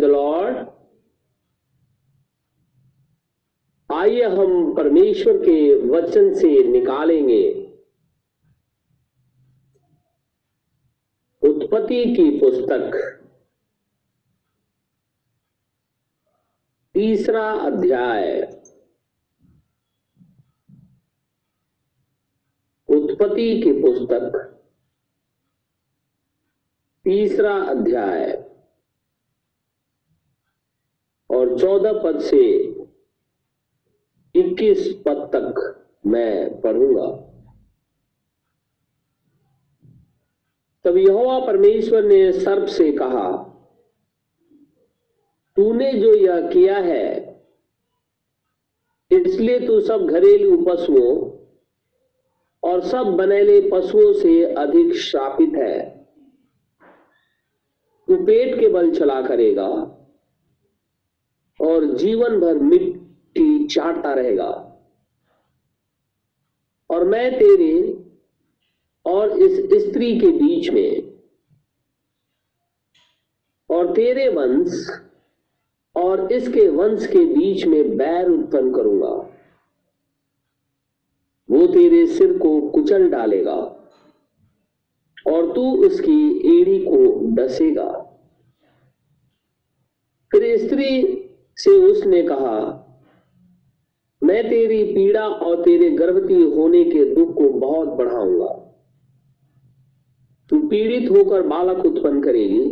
The Lord आइए हम परमेश्वर के वचन से निकालेंगे। उत्पत्ति की पुस्तक, तीसरा अध्याय। उत्पत्ति की पुस्तक, तीसरा अध्याय। और चौदह पद से इक्कीस पद तक मैं पढ़ूँगा। तब यहोवा परमेश्वर ने सर्प से कहा, तूने जो यह किया है, इसलिए तू सब घरेलू पशुओं और सब बनेले पशुओं से अधिक श्रापित है। तू पेट के बल चला करेगा। और जीवन भर मिट्टी चाटता रहेगा। और मैं तेरे और इस स्त्री के बीच में और तेरे वंश और इसके वंश के बीच में बैर उत्पन्न करूँगा। वो तेरे सिर को कुचल डालेगा और तू उसकी एड़ी को डसेगा। फिर स्त्री से उसने कहा, मैं तेरी पीड़ा और तेरे गर्भवती होने के दुख को बहुत बढ़ाऊँगा। तू पीड़ित होकर बालक उत्पन्न करेगी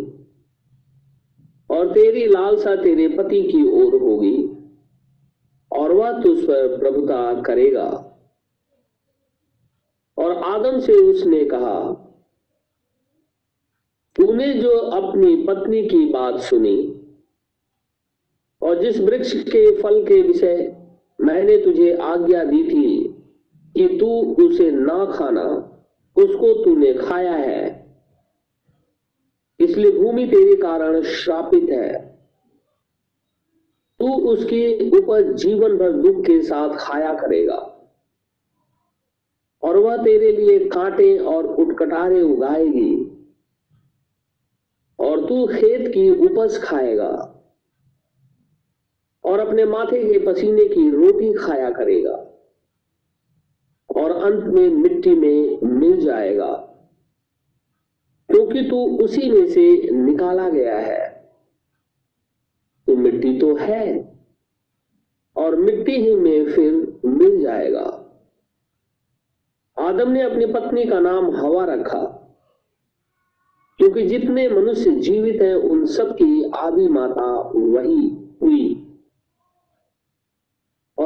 और तेरी लालसा तेरे पति की ओर होगी और वह तुझ पर प्रभुता करेगा। और आदम से उसने कहा, तूने जो अपनी पत्नी की बात सुनी और जिस वृक्ष के फल के विषय मैंने तुझे आज्ञा दी थी कि तू उसे ना खाना, उसको तूने खाया है। इसलिए भूमि तेरे कारण श्रापित है। तू उसकी उपज जीवन भर दुख के साथ खाया करेगा और वह तेरे लिए कांटे और उटकटारे उगाएगी और तू खेत की उपज खाएगा। और अपने माथे के पसीने की रोटी खाया करेगा और अंत में मिट्टी में मिल जाएगा। क्योंकि तू उसी में से निकाला गया है। तो मिट्टी तो है और मिट्टी ही में फिर मिल जाएगा। आदम ने अपनी पत्नी का नाम हवा रखा, क्योंकि जितने मनुष्य जीवित हैं, उन सब की आदि माता वही हुई।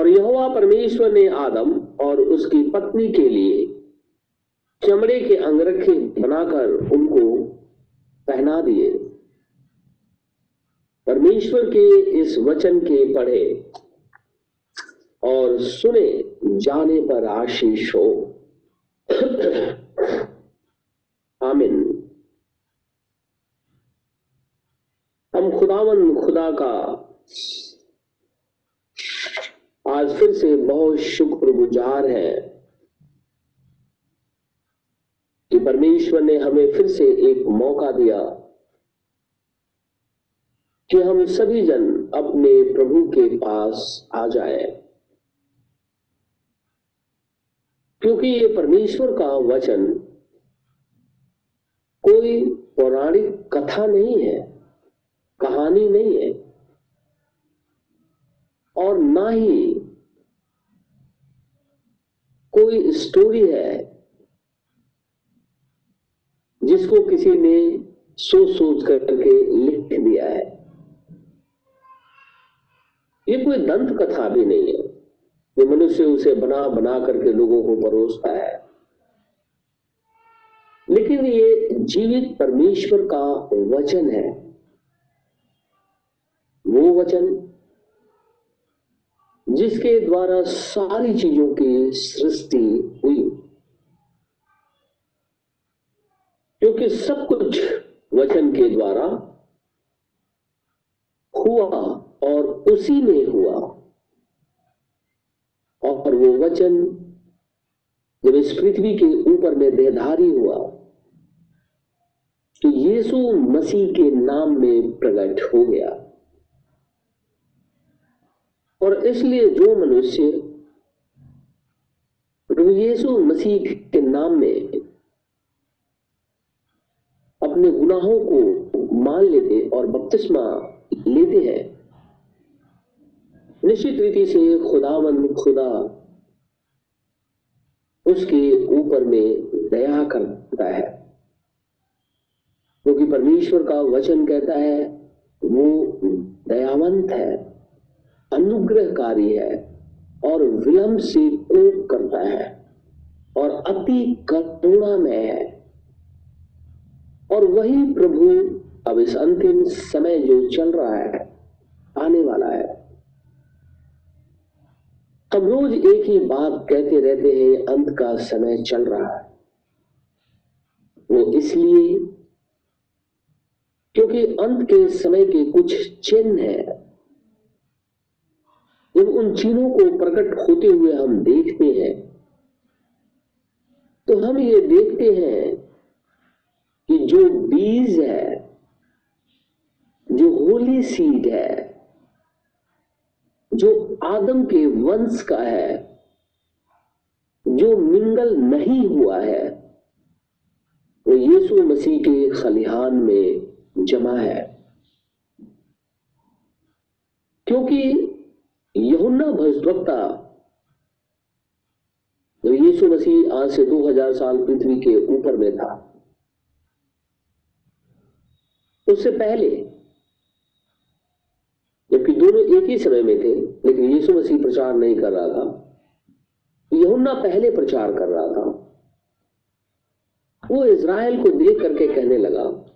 और यहोवा परमेश्वर ने आदम और उसकी पत्नी के लिए चमड़े के अंगरखे बनाकर उनको पहना दिए। परमेश्वर के इस वचन के पढ़े और सुने जाने पर आशीष हो। आमिन। हम खुदावन खुदा का आज फिर से बहुत शुक्रगुजार है कि परमेश्वर ने हमें फिर से एक मौका दिया कि हम सभी जन अपने प्रभु के पास आ जाए। क्योंकि ये परमेश्वर का वचन कोई पौराणिक कथा नहीं है, कहानी नहीं है, और ना ही कोई स्टोरी है जिसको किसी ने सोच सोच करके लिख दिया है। ये कोई दंत कथा भी नहीं है। जो मनुष्य उसे बना बना करके लोगों को परोसता है। लेकिन ये जीवित परमेश्वर का वचन है। वो वचन जिसके द्वारा सारी चीज़ों की सृष्टि हुई। क्योंकि सब कुछ वचन के द्वारा हुआ और उसी में हुआ। और वो वचन जब इस पृथ्वी के ऊपर में देहधारी हुआ तो यीशु मसीह के नाम में प्रकट हो गया। और इसलिए जो मनुष्य प्रभु मसीह के नाम में अपने गुनाहों को मान लेते और बपतिस्मा लेते हैं, निश्चित रीति से खुदावन खुदा उसके ऊपर में दया करता है। क्योंकि परमेश्वर का वचन कहता है, वो दयावंत है। अनुग्रहकारी है और विलंब से कोप करता है और अति करुणा में है। और वही प्रभु अब इस अंतिम समय जो चल रहा है, आने वाला है। हम रोज एक ही बात कहते रहते हैं, अंत का समय चल रहा है। वो इसलिए, क्योंकि अंत के समय के कुछ चिन्ह हैं। जब उन चीज़ों को प्रकट होते हुए हम देखते हैं। तो हम ये देखते हैं कि जो बीज है, जो होली सीड है, जो आदम के वंश का है, जो मिंगल नहीं हुआ है, वो यीशु मसीह के खलिहान में जमा है। क्योंकि यहुन्ना भविष्यवक्ता। जब यीशु मसीह आज से 2000 साल पृथ्वी के ऊपर में था। उससे पहले, जबकि दोनों एक ही समय में थे, लेकिन यीशु मसीह प्रचार नहीं कर रहा था। यहुन्ना पहले प्रचार कर रहा था। वो इज़राइल को देख करके कहने लगा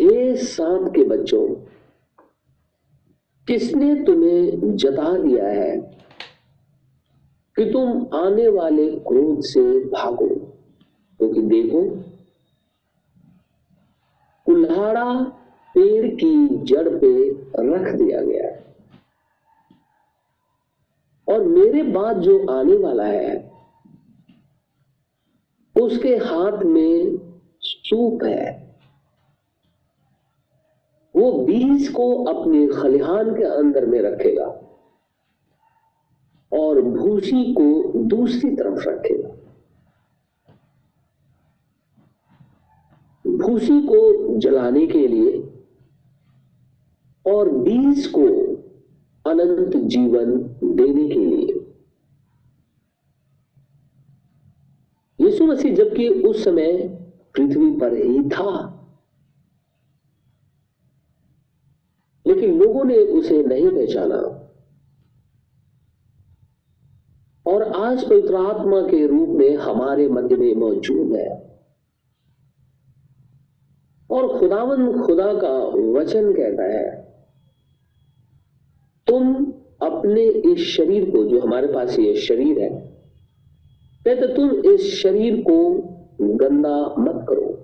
ए सांप के बच्चों किसने तुम्हें जता दिया है कि तुम आने वाले क्रोध से भागो? क्योंकि तो देखो, कुल्हाड़ा पेड़ की जड़ पे रख दिया गया है। और मेरे बाद जो आने वाला है, उसके हाथ में सूप है। वो बीज को अपने खलिहान के अंदर में रखेगा और भूसी को दूसरी तरफ़ रखेगा। भूसी को जलाने के लिए और बीज को अनंत जीवन देने के लिए। यीशु मसीह जबकि उस समय पृथ्वी पर ही था लेकिन लोगों ने उसे नहीं पहचाना। और आज पवित्र आत्मा के रूप में हमारे मध्य में मौजूद है। और खुदावन खुदा का वचन कहता है, तुम अपने इस शरीर को, जो हमारे पास ये शरीर है, कहते तुम इस शरीर को गंदा मत करो।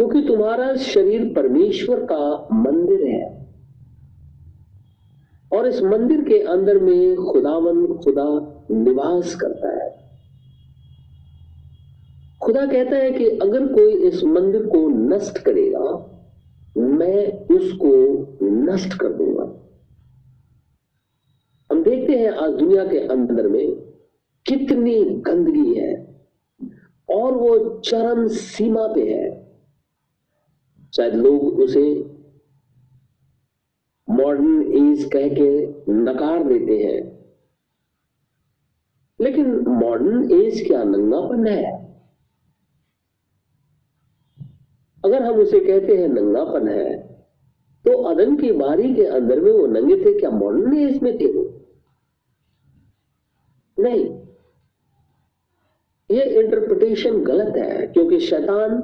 क्योंकि तुम्हारा शरीर परमेश्वर का मंदिर है। और इस मंदिर के अंदर में खुदावन खुदा निवास करता है। खुदा कहता है कि अगर कोई इस मंदिर को नष्ट करेगा, मैं उसको नष्ट कर दूँगा। हम देखते हैं आज दुनिया के अंदर में कितनी गंदगी है और वो चरम सीमा पे है। शायद लोग उसे मॉडर्न एज कह के नकार देते हैं। लेकिन मॉडर्न एज क्या नंगापन है? अगर हम उसे कहते हैं नंगापन है तो अदन की बारी के अंदर में वो नंगे थे, क्या मॉडर्न एज में थे वो? नहीं। ये इंटरप्रिटेशन गलत है, क्योंकि शैतान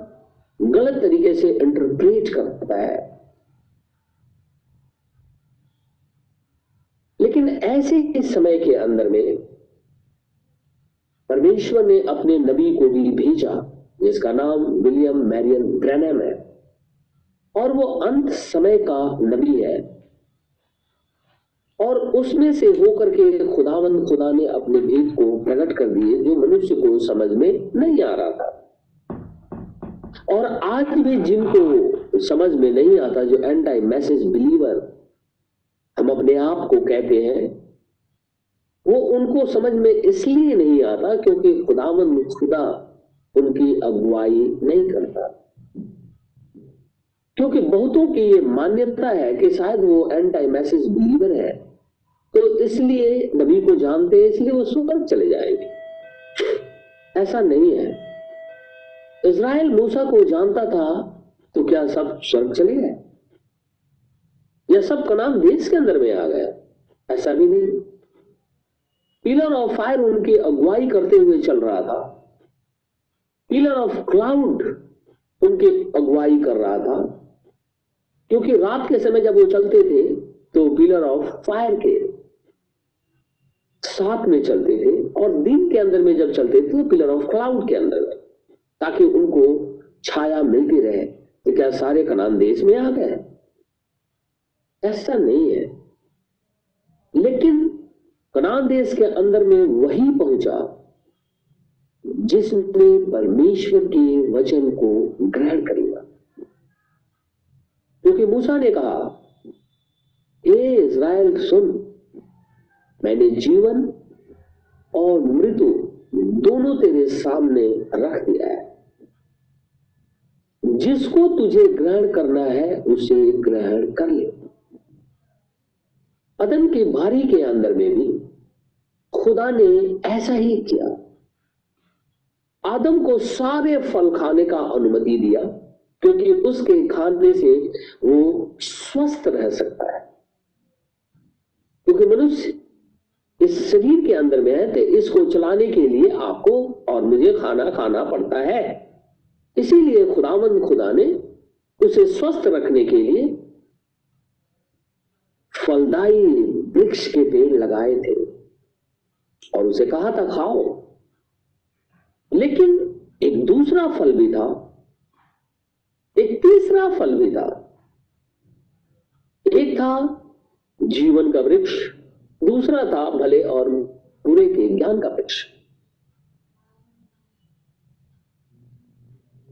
गलत तरीके से इंटरप्रेट करता है। लेकिन ऐसे ही समय के अंदर में परमेश्वर ने अपने नबी को भी भेजा, जिसका नाम विलियम मैरियन ब्रैनम है, और वो अंत समय का नबी है। और उसमें से होकर के खुदावंद खुदा ने अपने भेद को प्रकट कर दिए, जो मनुष्य को समझ में नहीं आ रहा था। और आज भी जिनको समझ में नहीं आता, जो एंटाई मैसेज बिलीवर हम अपने आप को कहते हैं, वो उनको समझ में इसलिए नहीं आता क्योंकि खुदावन खुदा उनकी अगुवाई नहीं करता। क्योंकि बहुतों की ये मान्यता है कि शायद वो एंटी मैसेज बिलीवर है तो इसलिए नबी को जानते हैं, इसलिए वो स्वर्ग चले जाएँगे। ऐसा नहीं है। इज़राइल मूसा को जानता था तो क्या सब स्वर्ग चले गए? या सब कनाम देश के अंदर में आ गया ऐसा भी नहीं। पिलर ऑफ़ फायर उनकी अगुवाई करते हुए चल रहा था। पिलर ऑफ़ क्लाउड उनकी अगुवाई कर रहा था। क्योंकि रात के समय जब वो चलते थे तो पिलर ऑफ़ फायर के साथ में चलते थे और दिन के अंदर में जब चलते थे तो पिलर ऑफ़ क्लाउड के अंदर ताकि उनको छाया मिलती रहे तो क्या सारे कनान देश में आ गए। ऐसा नहीं है। लेकिन कनान देश के अंदर में वही पहुँचा, जिसने परमेश्वर के वचन को ग्रहण कर लिया। क्योंकि तो मूसा ने कहा ए इज़राइल, सुन, मैंने जीवन और मृत्यु दोनों तेरे सामने रख दिया है। जिसको तुझे ग्रहण करना है, उसे ग्रहण कर ले। अदन की बारी के अंदर में भी खुदा ने ऐसा ही किया। आदम को सारे फल खाने का अनुमति दिया, क्योंकि उसके खाने से वो स्वस्थ रह सकता है। क्योंकि मनुष्य इस शरीर के अंदर में है तो इसको चलाने के लिए आपको और मुझे खाना खाना पड़ता है। इसीलिए खुदावंद खुदा ने उसे स्वस्थ रखने के लिए फलदायी वृक्ष के पेड़ लगाए थे और उसे कहा था, खाओ। लेकिन एक दूसरा फल भी था, एक तीसरा फल भी था। एक था जीवन का वृक्ष, दूसरा था भले और बुरे के ज्ञान का वृक्ष।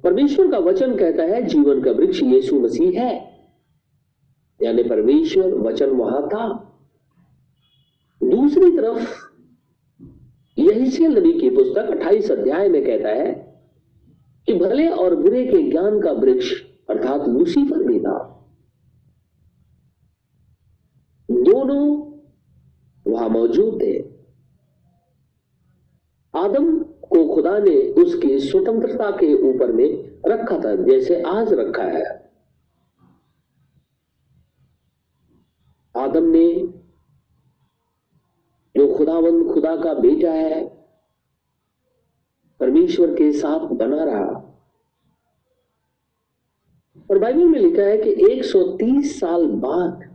परमेश्वर का वचन कहता है, जीवन का वृक्ष यीशु मसीह है। यानी परमेश्वर वचन वहाँ था। दूसरी तरफ़ यही से नबी की पुस्तक 28 अध्याय में कहता है कि भले और बुरे के ज्ञान का वृक्ष, अर्थात लूसीफर भी था। दोनों वहाँ मौजूद थे। आदम को खुदा ने उसकी स्वतंत्रता के ऊपर में रखा था, जैसे आज रखा है। आदम ने जो खुदावंद खुदा का बेटा है, परमेश्वर के साथ बना रहा। और बाइबल में लिखा है कि 130 साल बाद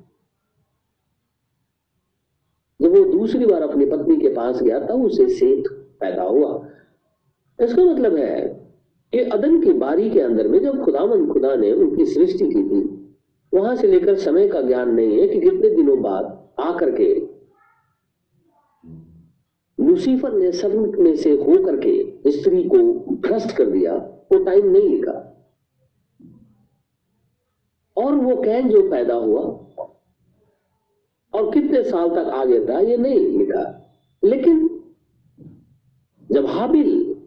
जब वो दूसरी बार अपनी पत्नी के पास गया, तब उसे सेत पैदा हुआ। इसका मतलब है कि अदन की बारी के अंदर में जब खुदावन खुदा ने उनकी सृष्टि की थी, वहाँ से लेकर समय का ज्ञान नहीं है कि कितने दिनों बाद आकर के लूसीफर ने सब में से होकर के स्त्री को भ्रष्ट कर दिया, वो टाइम नहीं लिखा। और वो कैन जो पैदा हुआ, और कितने साल तक आगे था ये नहीं लिखा। लेकिन जब हाबिल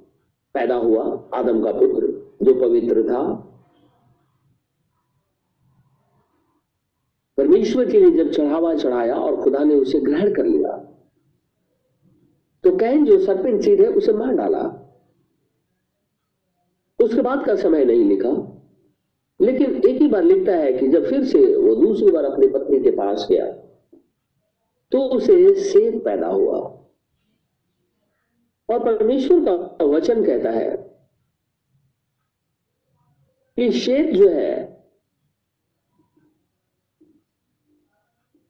पैदा हुआ आदम का पुत्र, जो पवित्र था। परमेश्वर के लिए जब चढ़ावा चढ़ाया और खुदा ने उसे ग्रहण कर लिया तो कैन जो सर्पेंट सीड है उसे मार डाला। उसके बाद का समय नहीं लिखा, लेकिन एक ही बार लिखता है कि जब फिर से वो दूसरी बार अपनी पत्नी के पास गया तो उसे सेब पैदा हुआ। और परमेश्वर का वचन कहता है कि शेत जो है,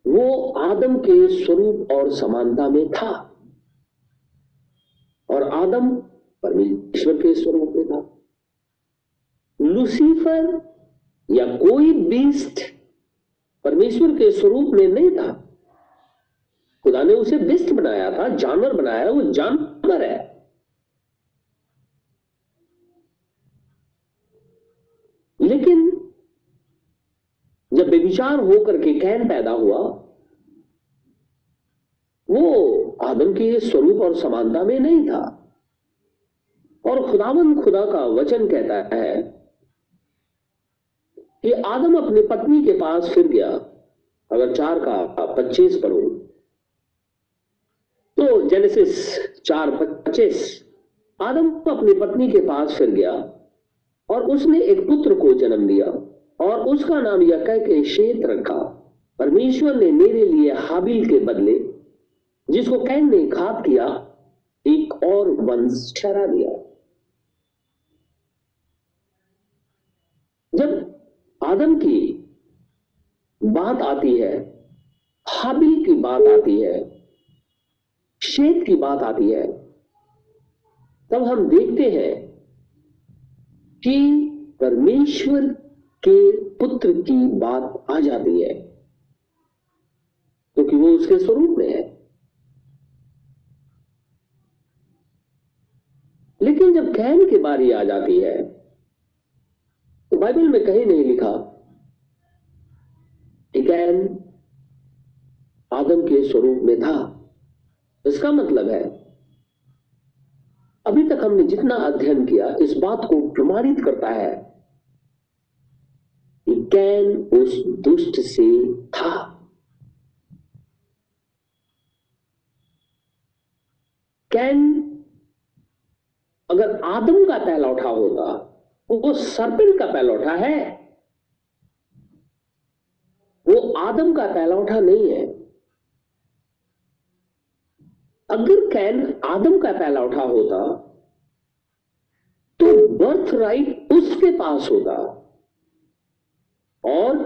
वो आदम के स्वरूप और समानता में था। और आदम परमेश्वर के स्वरूप में था। लूसीफर या कोई बीस्ट परमेश्वर के स्वरूप में नहीं था। खुदा ने उसे बिस्ट बनाया था, जानवर बनाया, वो जानवर है। लेकिन जब बेविचार होकर के कैन पैदा हुआ, वो आदम के स्वरूप और समानता में नहीं था। और खुदावन खुदा का वचन कहता है कि आदम अपनी पत्नी के पास फिर गया। अगर चार का पच्चीस पढ़ू। जेनेसिस चार पच्चीस। आदम अपनी पत्नी के पास फिर गया और उसने एक पुत्र को जन्म दिया और उसका नाम यह कह के शेत रखा। परमेश्वर ने मेरे लिए हाबिल के बदले जिसको कैन ने घात किया, एक और वंश ठहरा दिया। जब आदम की बात आती है, हाबिल की बात आती है शेत की बात आती है, तब हम देखते हैं कि परमेश्वर के पुत्र की बात आ जाती है, क्योंकि वो उसके स्वरूप में है। लेकिन जब कैन की बारी आ जाती है तो बाइबल में कहीं नहीं लिखा कि कैन आदम के स्वरूप में था। इसका मतलब है, अभी तक हमने जितना अध्ययन किया, इस बात को प्रमाणित करता है कि कैन उस दुष्ट से था। कैन अगर आदम का पहला उठा होता वो सर्पेंट का पहला उठा है। वो आदम का पहला उठा नहीं है। अगर कैन आदम का पहला उठा होता तो बर्थ राइट उसके पास होता। और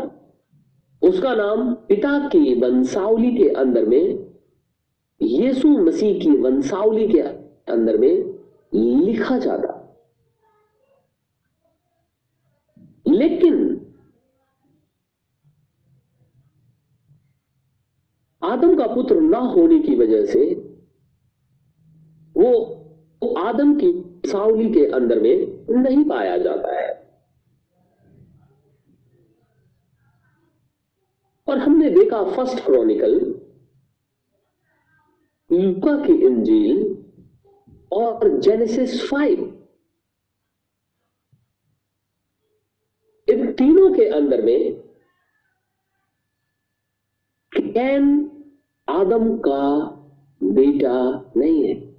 उसका नाम पिता की वंशावली के अंदर में, यीशु मसीह की वंशावली के अंदर में लिखा जाता। लेकिन आदम का पुत्र ना होने की वजह से वो आदम की सावली के अंदर में नहीं पाया जाता है। और हमने देखा फ़र्स्ट क्रॉनिकल, लुका की इंजील और जेनेसिस फाइव। इन तीनों के अंदर में कैन आदम का बेटा नहीं है।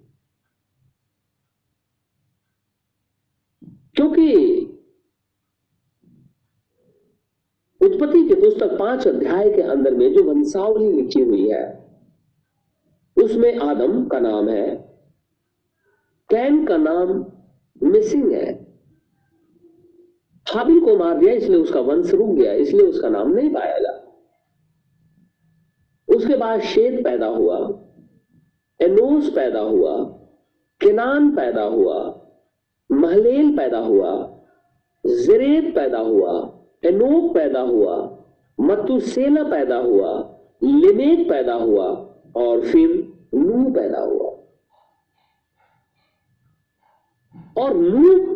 क्योंकि उत्पत्ति के पुस्तक पाँच अध्याय के अंदर में जो वंशावली लिखी हुई है, उसमें आदम का नाम है, कैन का नाम मिसिंग है। हाबिल को मार दिया, इसलिए उसका वंश रुक गया, इसलिए उसका नाम नहीं पाया जा उसके बाद शेद पैदा हुआ, एनोस पैदा हुआ, किनान पैदा हुआ महलेल पैदा हुआ, जरेद पैदा हुआ, एनोक पैदा हुआ मतुसेला पैदा हुआ लिमेक पैदा हुआ और फिर नू पैदा हुआ। और नू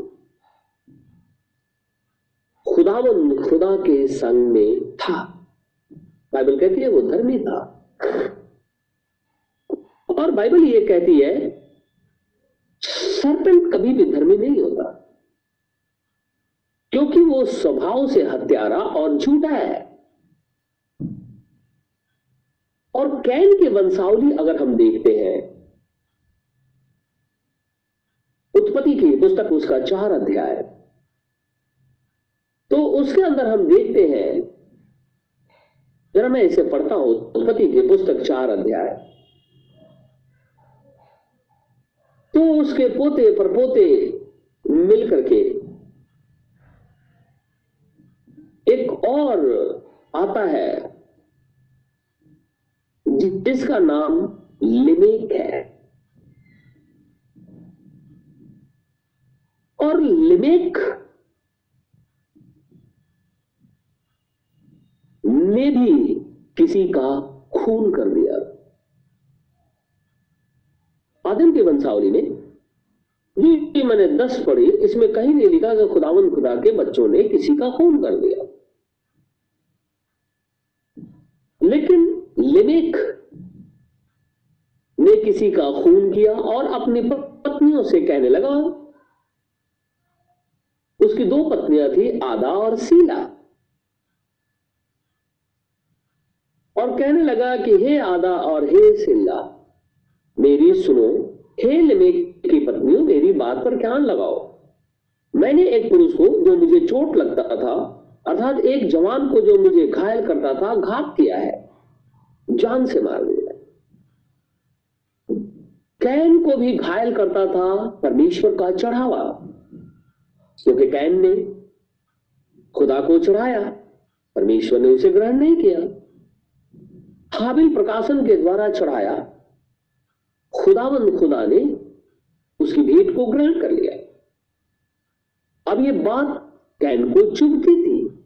खुदावन, खुदा के संग में था। बाइबल कहती है वो धर्मी था। और बाइबल ये कहती है सरपेंट कभी भी धर्मी नहीं होता। क्योंकि वो स्वभाव से हत्यारा और झूठा है। और कैन के वंशावली अगर हम देखते हैं, उत्पत्ति की पुस्तक उसका चार अध्याय। तो उसके अंदर हम देखते हैं, जरा मैं इसे पढ़ता हूँ, उत्पत्ति की पुस्तक चार अध्याय। तो उसके पोते पर पोते मिल करके एक और आता है, जिसका नाम लिमेक है। और लिमेक ने भी किसी का खून कर दिया। आदम की वंशावली में मैंने दस पढ़ी, इसमें कहीं नहीं लिखा कि खुदावन खुदा के बच्चों ने किसी का खून कर दिया। लेकिन लिमेक ने किसी का खून किया और अपनी पत्नियों से कहने लगा, उसकी दो पत्नियाँ थी, आदा और सीला। और कहने लगा कि हे आदा और हे सिल्ला मेरी सुनो, हे लिमेक की पत्नियों, मेरी बात पर ध्यान लगाओ। मैंने एक पुरुष को जो मुझे चोट लगता था, अर्थात एक जवान को जो मुझे घायल करता था, घात किया है। जान से मार दिया कैन को भी घायल करता था, परमेश्वर का चढ़ावा। क्योंकि कैन ने खुदा को चढ़ाया, परमेश्वर ने उसे ग्रहण नहीं किया। हाबिल प्रकाशन के द्वारा चढ़ाया खुदावंद खुदा ने उसकी भेंट को ग्रहण कर लिया। अब ये बात कैन को चुभती थी।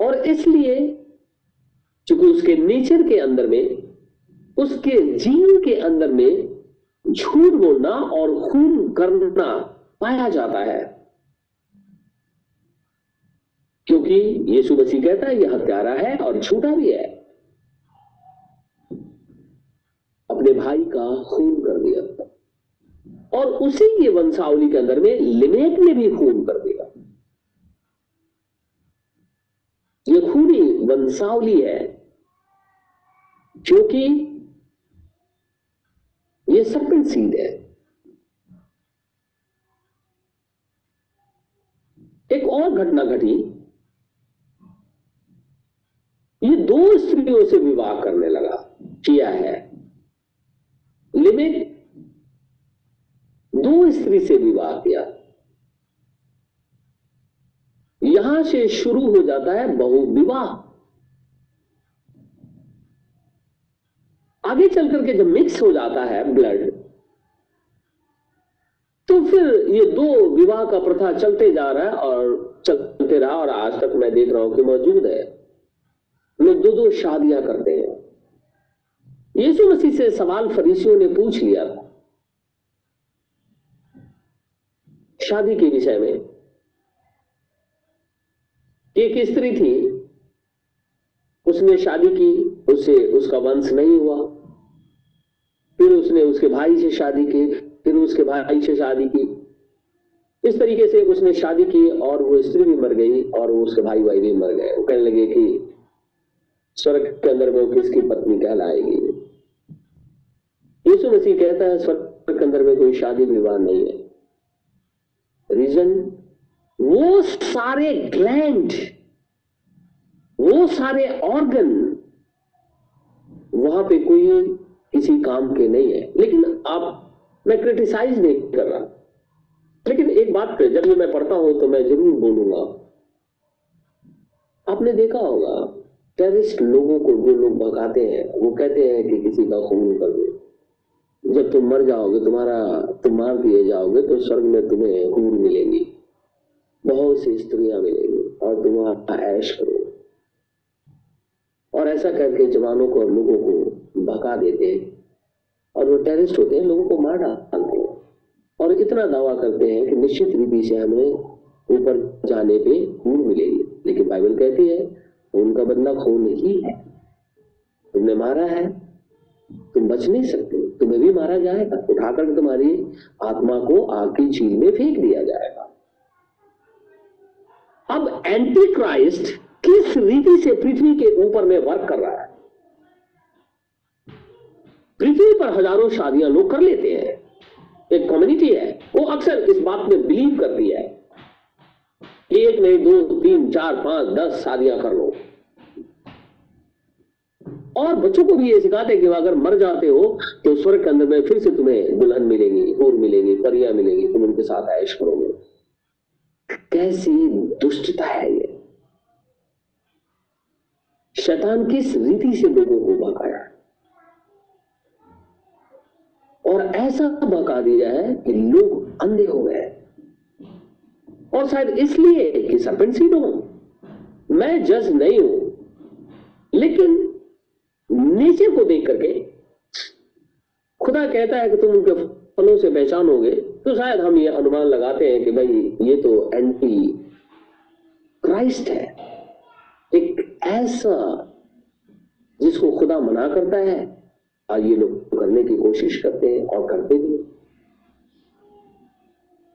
और इसलिए चूँकि उसके नेचर के अंदर में, उसके जीवन के अंदर में झूठ बोलना और खून करना पाया जाता है। क्योंकि यीशु मसीह कहता है, यह हत्यारा है और झूठा भी है। अपने भाई का खून कर दिया। और उसी की वंशावली के अंदर में लिमेक ने भी खून कर दिया। यह खूनी वंशावली है क्योंकि यह सर्पेंट सीड है। एक और घटना घटी। ये दो स्त्रियों से विवाह करने लगा, किया है। लिमिट दो स्त्री से विवाह किया। यहाँ से शुरू हो जाता है बहु विवाह। आगे चल करके जब मिक्स हो जाता है ब्लड तो फिर ये दो विवाह का प्रथा चलते जा रहा है और चलते रहा। और आज तक मैं देख रहा हूँ कि मौजूद है। लोग दो दो शादियाँ करते हैं। यीशु मसीह से सवाल फरीसियों ने पूछ लिया, शादी के विषय में एक स्त्री थी, उसने शादी की उससे उसका वंश नहीं हुआ, फिर उसने उसके भाई से शादी की, फिर उसके भाई से शादी की। इस तरीके से उसने शादी की और वो स्त्री भी मर गई और वो उसके भाई भाई भी मर गए। वो कहने लगे कि, स्वर्ग के अंदर वो किसकी पत्नी कहलाएगी? यीशु मसीह कहता है, स्वर्ग के अंदर में कोई शादी विवाह नहीं है। रीजन वो सारे ग्लैंड वो सारे ऑर्गन वहाँ पे कोई किसी काम के नहीं है। लेकिन आप, मैं क्रिटिसाइज नहीं कर रहा। लेकिन एक बात पे, जब मैं पढ़ता हूँ तो मैं ज़रूर बोलूँगा। आपने देखा होगा टेरिस्ट लोगों को जो लोग भगाते हैं, वो कहते हैं कि किसी का खून कर दे जब तुम मर जाओगे, तुम्हारा, तुम मार दिए जाओगे तो स्वर्ग में तुम्हें हूर मिलेगी। बहुत सी स्त्रियाँ मिलेंगी और तुम वहाँ ऐश करोगे और ऐसा करके जवानों को और लोगों को भगा देते हैं। और वो टेररिस्ट होते हैं, लोगों को मार डालते हैं। और इतना दावा करते हैं कि निश्चित रीति से हमें ऊपर जाने पे खून मिलेगी। लेकिन बाइबल कहती है, उनका बदला खून ही है। तुमने मारा है तुम बच नहीं सकते। तुम्हें भी मारा जाएगा। उठाकर तुम्हारी आत्मा को आग की झील में फेंक दिया जाएगा। अब एंटी क्राइस्ट किस रीति से पृथ्वी के ऊपर में वर्क कर रहा है? पृथ्वी पर हज़ारों शादियाँ लोग कर लेते हैं। एक कम्युनिटी है। वो अक्सर इस बात में बिलीव करती है एक नहीं दो, तीन, चार, पाँच, दस शादियाँ कर लो। और बच्चों को भी ये सिखाते कि अगर मर जाते हो तो स्वर्ग के अंदर में फिर से तुम्हें दुल्हन मिलेगी, हूर मिलेगी, परिया मिलेगी, तुम उनके साथ ऐश करोगे। कैसी दुष्टता है ये। शैतान किस रीति से लोगों को भगाया? और ऐसा बका दिया है कि लोग अंधे हो गए। और शायद इसलिए कि हो। मैं जज नहीं हूँ, लेकिन नेचर को देख करके खुदा कहता है कि तुम उनके फलों से पहचानोगे तो शायद हम ये अनुमान लगाते हैं कि भाई, ये तो एंटी क्राइस्ट है। एक ऐसा जिसको खुदा मना करता है, और ये लोग करने की कोशिश करते हैं और करते भी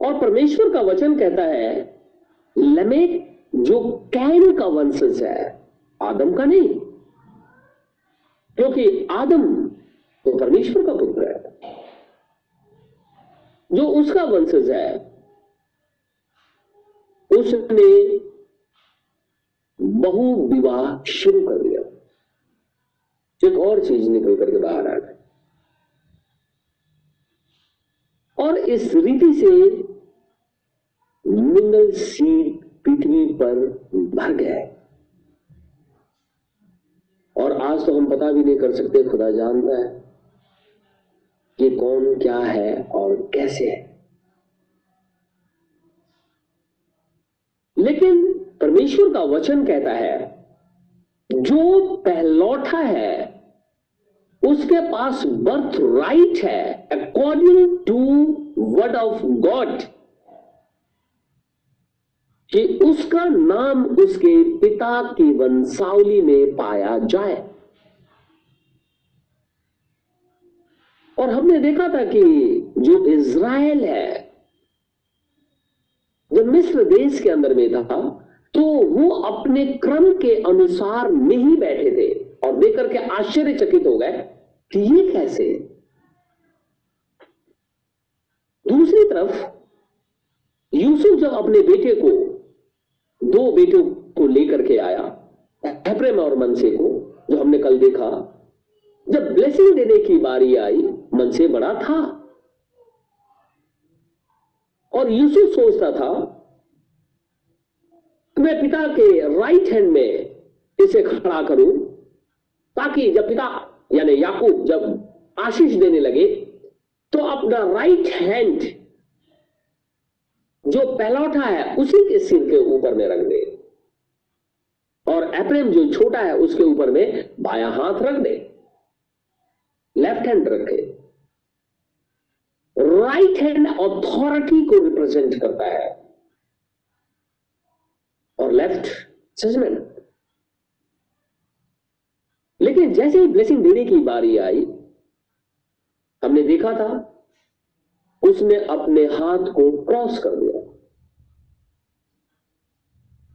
और परमेश्वर का वचन कहता है, लमेक, जो कैन का वंशज है, आदम का नहीं। क्योंकि आदम तो परमेश्वर का पुत्र है। जो उसका वंशज है, उसने बहु विवाह शुरू कर दिया। एक और चीज़ निकल करके बाहर आ गई। और इस रीति से मिनरल सीड पृथ्वी पर भर गए और आज तो हम पता भी नहीं कर सकते, खुदा जानता है कि कौन क्या है और कैसे है। लेकिन परमेश्वर का वचन कहता है, जो पहलौठा है, उसके पास बर्थ राइट है according to word of God कि उसका नाम उसके पिता की वंशावली में पाया जाए। और हमने देखा था कि जो इज़राइल है जब मिस्र देश के अंदर में था तो वो अपने क्रम के अनुसार नहीं बैठे थे और देखकर के आश्चर्यचकित हो गए कि ये कैसे। दूसरी तरफ़, यूसुफ जब अपने बेटे को दो बेटों को लेकर के आया एप्रेम और मनसे को, जो हमने कल देखा। जब ब्लेसिंग देने की बारी आई, मनसे बड़ा था। और यूसुफ सोचता था, मैं पिता के राइट हैंड में इसे खड़ा करूँ, ताकि जब पिता, यानी याकूब जब आशीष देने लगे तो अपना राइट हैंड जो पहलौठा है, उसी के सिर के ऊपर में रख दे। और एप्रेम जो छोटा है, उसके ऊपर में बाया हाथ रख दे। लेफ़्ट हैंड रखे। राइट हैंड अथॉरिटी को रिप्रेजेंट करता है। और लेफ़्ट जजमेंट लेकिन जैसे ही ब्लेसिंग देने की बारी आई, हमने देखा था उसने अपने हाथ को क्रॉस कर दिया।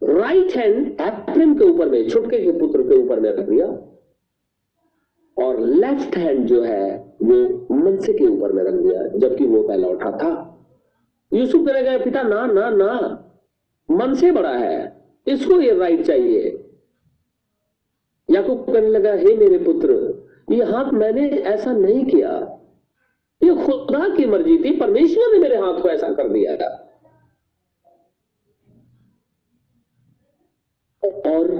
राइट हैंड एप्रिम के ऊपर में छुटके के पुत्र के ऊपर में रख दिया। और लेफ़्ट हैंड जो है, वो मनसे के ऊपर में रख दिया, जबकि वो पहला उठा था। यूसुफ कहने गए पिता, ना ना ना। मन से बड़ा है, इसको ये राइट चाहिए। याकूब कहने लगा, हे मेरे पुत्र, ये हाथ मैंने ऐसा नहीं किया। ये खुदा की मर्ज़ी थी, परमेश्वर ने मेरे हाथ को ऐसा कर दिया था। और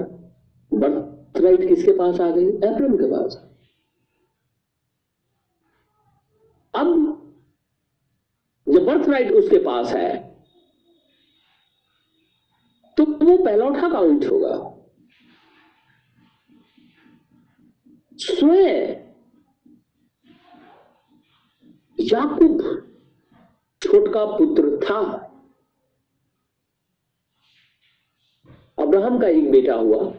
बर्थ राइट किसके पास आ गई? एप्रिल के पास। अब जब बर्थ राइट उसके पास है तो वो पहलौठा काउंट होगा। स्वयं याकूब छोटका पुत्र था। अब्राहम का एक बेटा हुआ,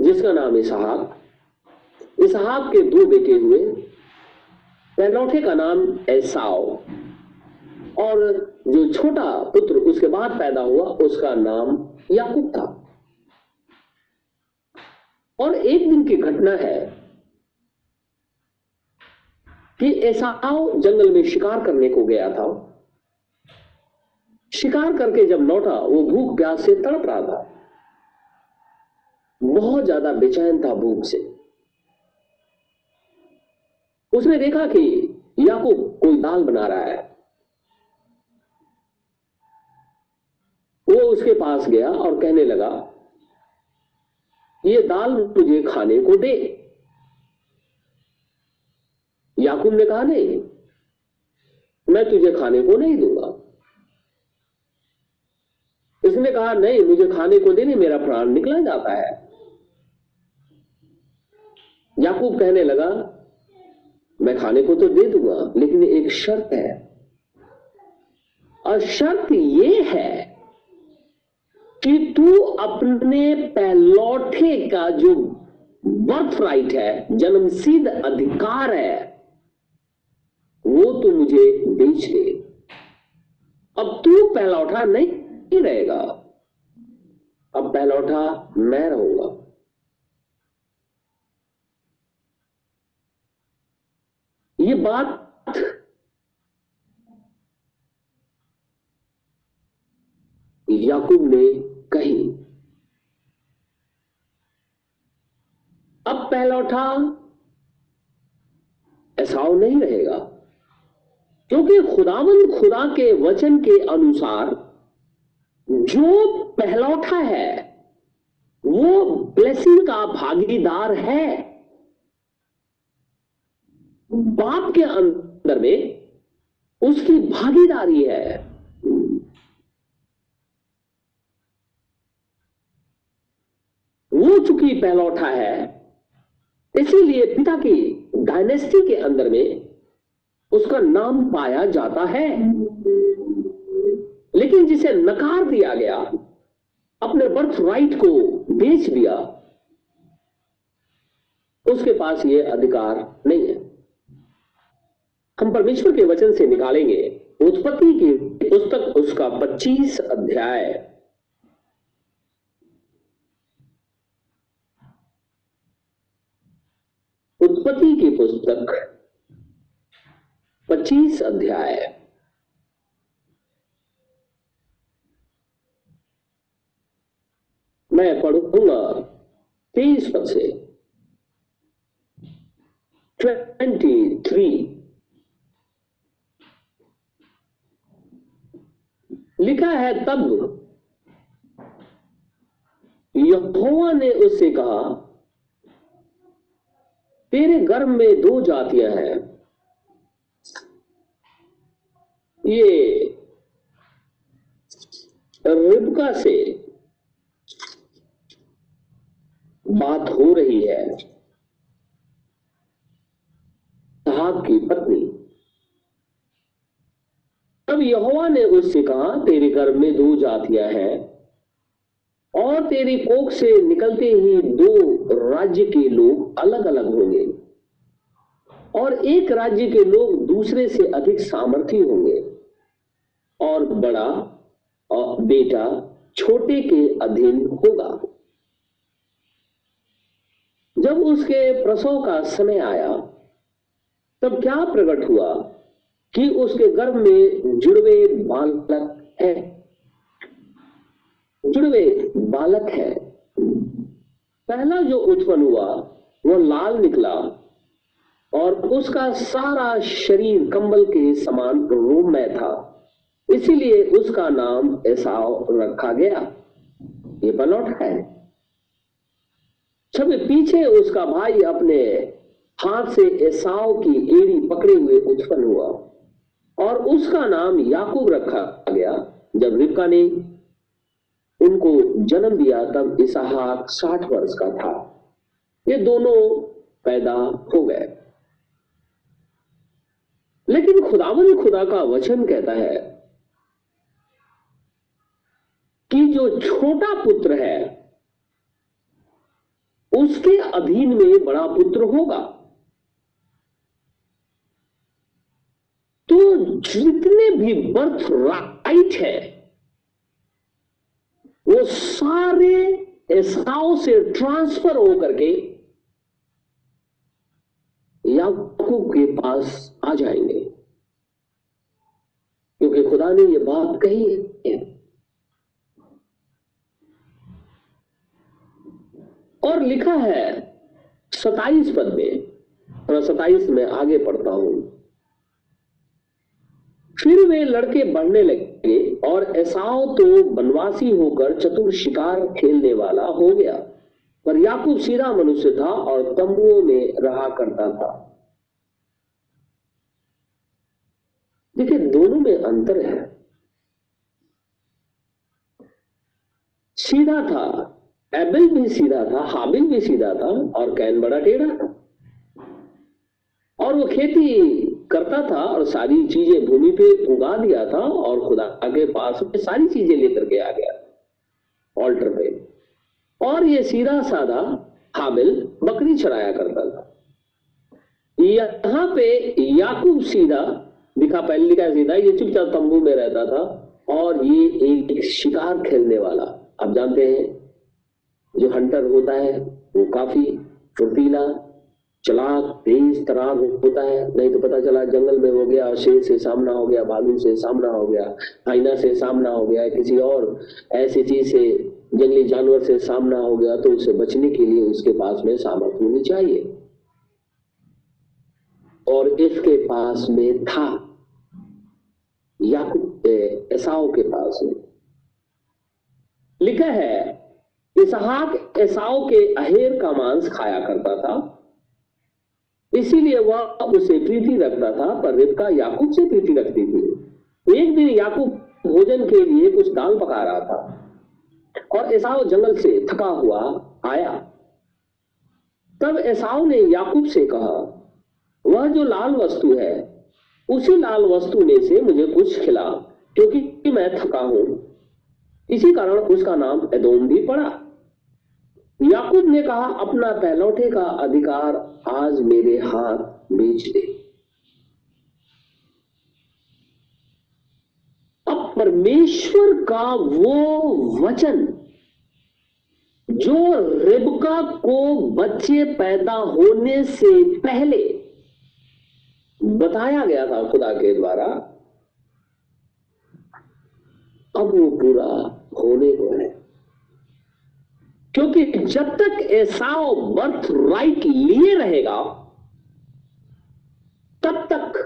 जिसका नाम इसहाक। इसहाक के दो बेटे हुए। पहलौठे का नाम ऐसाओ और जो छोटा पुत्र उसके बाद पैदा हुआ, उसका नाम याकूब था। और एक दिन की घटना है कि एसाओ जंगल में शिकार करने को गया था। शिकार करके जब लौटा, वो भूख प्यास से तड़प रहा था। बहुत ज़्यादा बेचैन था भूख से। उसने देखा कि याकूब कोई दाल बना रहा है। वो उसके पास गया और कहने लगा, ये दाल मुझे खाने को दे। याकूब ने कहा, नहीं, मैं तुझे खाने को नहीं दूँगा। इसने कहा, नहीं, मुझे खाने को देने मेरा प्राण निकला जाता है। याकूब कहने लगा, मैं खाने को तो दे दूँगा, लेकिन एक शर्त है। और शर्त यह है कि तू अपने पहलौठे का जो बर्थ राइट है, जन्मसिद्ध अधिकार है वो तो मुझे बेच दे। अब तू पहलौठा नहीं रहेगा। अब पहलौठा मैं रहूँगा। ये बात याकूब ने कही। अब पहला उठा, ऐसा नहीं रहेगा। क्योंकि खुदावन खुदा के वचन के अनुसार जो पहलौठा है, वो ब्लेसिंग का भागीदार है। बाप के अंदर में उसकी भागीदारी है। वो चूँकि पहलौठा है, इसीलिए पिता की डायनेस्टी के अंदर में उसका नाम पाया जाता है। लेकिन जिसे नकार दिया गया, अपने बर्थ राइट को बेच दिया, उसके पास ये अधिकार नहीं है। हम परमेश्वर के वचन से निकालेंगे। उत्पत्ति की पुस्तक उसका 25 अध्याय। उत्पत्ति की पुस्तक 25 अध्याय। मैं पढ़ूँगा तेईस पद से। ट्वेंटी थ्री लिखा है तब, यहोवा ने उससे कहा, तेरे गर्भ में दो जातियाँ हैं। ये रिबका से बात हो रही है। साहब की पत्नी। तब यहोवा ने उससे कहा, तेरे घर में दो जातियाँ हैं और तेरी कोख से निकलते ही दो राज्य के लोग अलग अलग होंगे और एक राज्य के लोग दूसरे से अधिक सामर्थ्य होंगे। और बड़ा और बेटा छोटे के अधीन होगा। जब उसके प्रसव का समय आया, तब क्या प्रकट हुआ कि उसके गर्भ में जुड़वे बालक है? जुड़वे बालक है। पहला जो उत्पन्न हुआ, वो लाल निकला और उसका सारा शरीर कंबल के समान रोम में था। इसीलिए उसका नाम एसाव रखा गया। ये बलौट है। जब पीछे उसका भाई अपने हाथ से एसाव की एड़ी पकड़े हुए उत्पन्न हुआ और उसका नाम याकूब रखा गया, जब रिबका ने उनको जन्म दिया, तब इसहाक साठ वर्ष का था। ये दोनों पैदा हो गए। लेकिन खुदावन खुदा का वचन कहता है कि जो छोटा पुत्र है, उसके अधीन में बड़ा पुत्र होगा। तो जितने भी बर्थ राइट है, वो सारे ऐसाओं से ट्रांसफ़र होकर के याकूब के पास आ जाएँगे। क्योंकि खुदा ने ये बात कही है। और लिखा है सताइस पद में और सताइस में आगे पढ़ता हूँ। फिर वे लड़के बढ़ने लगे, और ऐसाओ तो बनवासी होकर चतुर शिकार खेलने वाला हो गया। पर याकूब सीधा मनुष्य था और तंबुओं में रहा करता था। देखिए, दोनों में अंतर है। सीधा था एबल भी सीधा था हाबिल भी सीधा था और कैन बड़ा टेढ़ा था। और वो खेती करता था और सारी चीज़ें भूमि पे उगा दिया था और खुदा के पास में सारी चीज़ें लेकर के आ गया ऑल्टर पे। और ये सीधा साधा हाबिल बकरी चढ़ाया करता था। यहाँ पे याकूब सीधा, दिखा पहले लिखा सीधा, ये चुपचाप तंबू में रहता था और ये एक शिकार खेलने वाला। आप जानते हैं जो हंटर होता है, वो काफ़ी फुर्तीला, चलाक, तेज तरार होता है। नहीं तो पता चला, जंगल में हो गया, शेर से सामना हो गया भालू से सामना हो गया, आईना से सामना हो गया, किसी और ऐसी चीज़ से, जंगली जानवर से सामना हो गया तो उसे बचने के लिए उसके पास में सामर्थ्य होनी चाहिए। और इसके पास में था, याकूब एसाओ के पास में। लिखा है इसहाक एसाओ के अहेर का मांस खाया करता था। इसीलिए वह उसे प्रीति रखता था, पर रिबका याकूब से प्रीति रखती थी। एक दिन याकूब भोजन के लिए कुछ दाल पका रहा था और एसाव जंगल से थका हुआ आया। तब एसाव ने याकूब से कहा, वह जो लाल वस्तु है, उसी लाल वस्तु में से मुझे कुछ खिला, क्योंकि मैं थका हूँ। इसी कारण उसका नाम एदोम भी पड़ा। याकूब ने कहा, अपना पहलौठे का अधिकार आज मेरे हाथ बेच दे। अब परमेश्वर का वो वचन, जो रिबका को बच्चे पैदा होने से पहले बताया गया था खुदा के द्वारा, अब वो पूरा होने को है। क्योंकि जब तक ऐसाओ बर्थ राइट लिए रहेगा, तब तक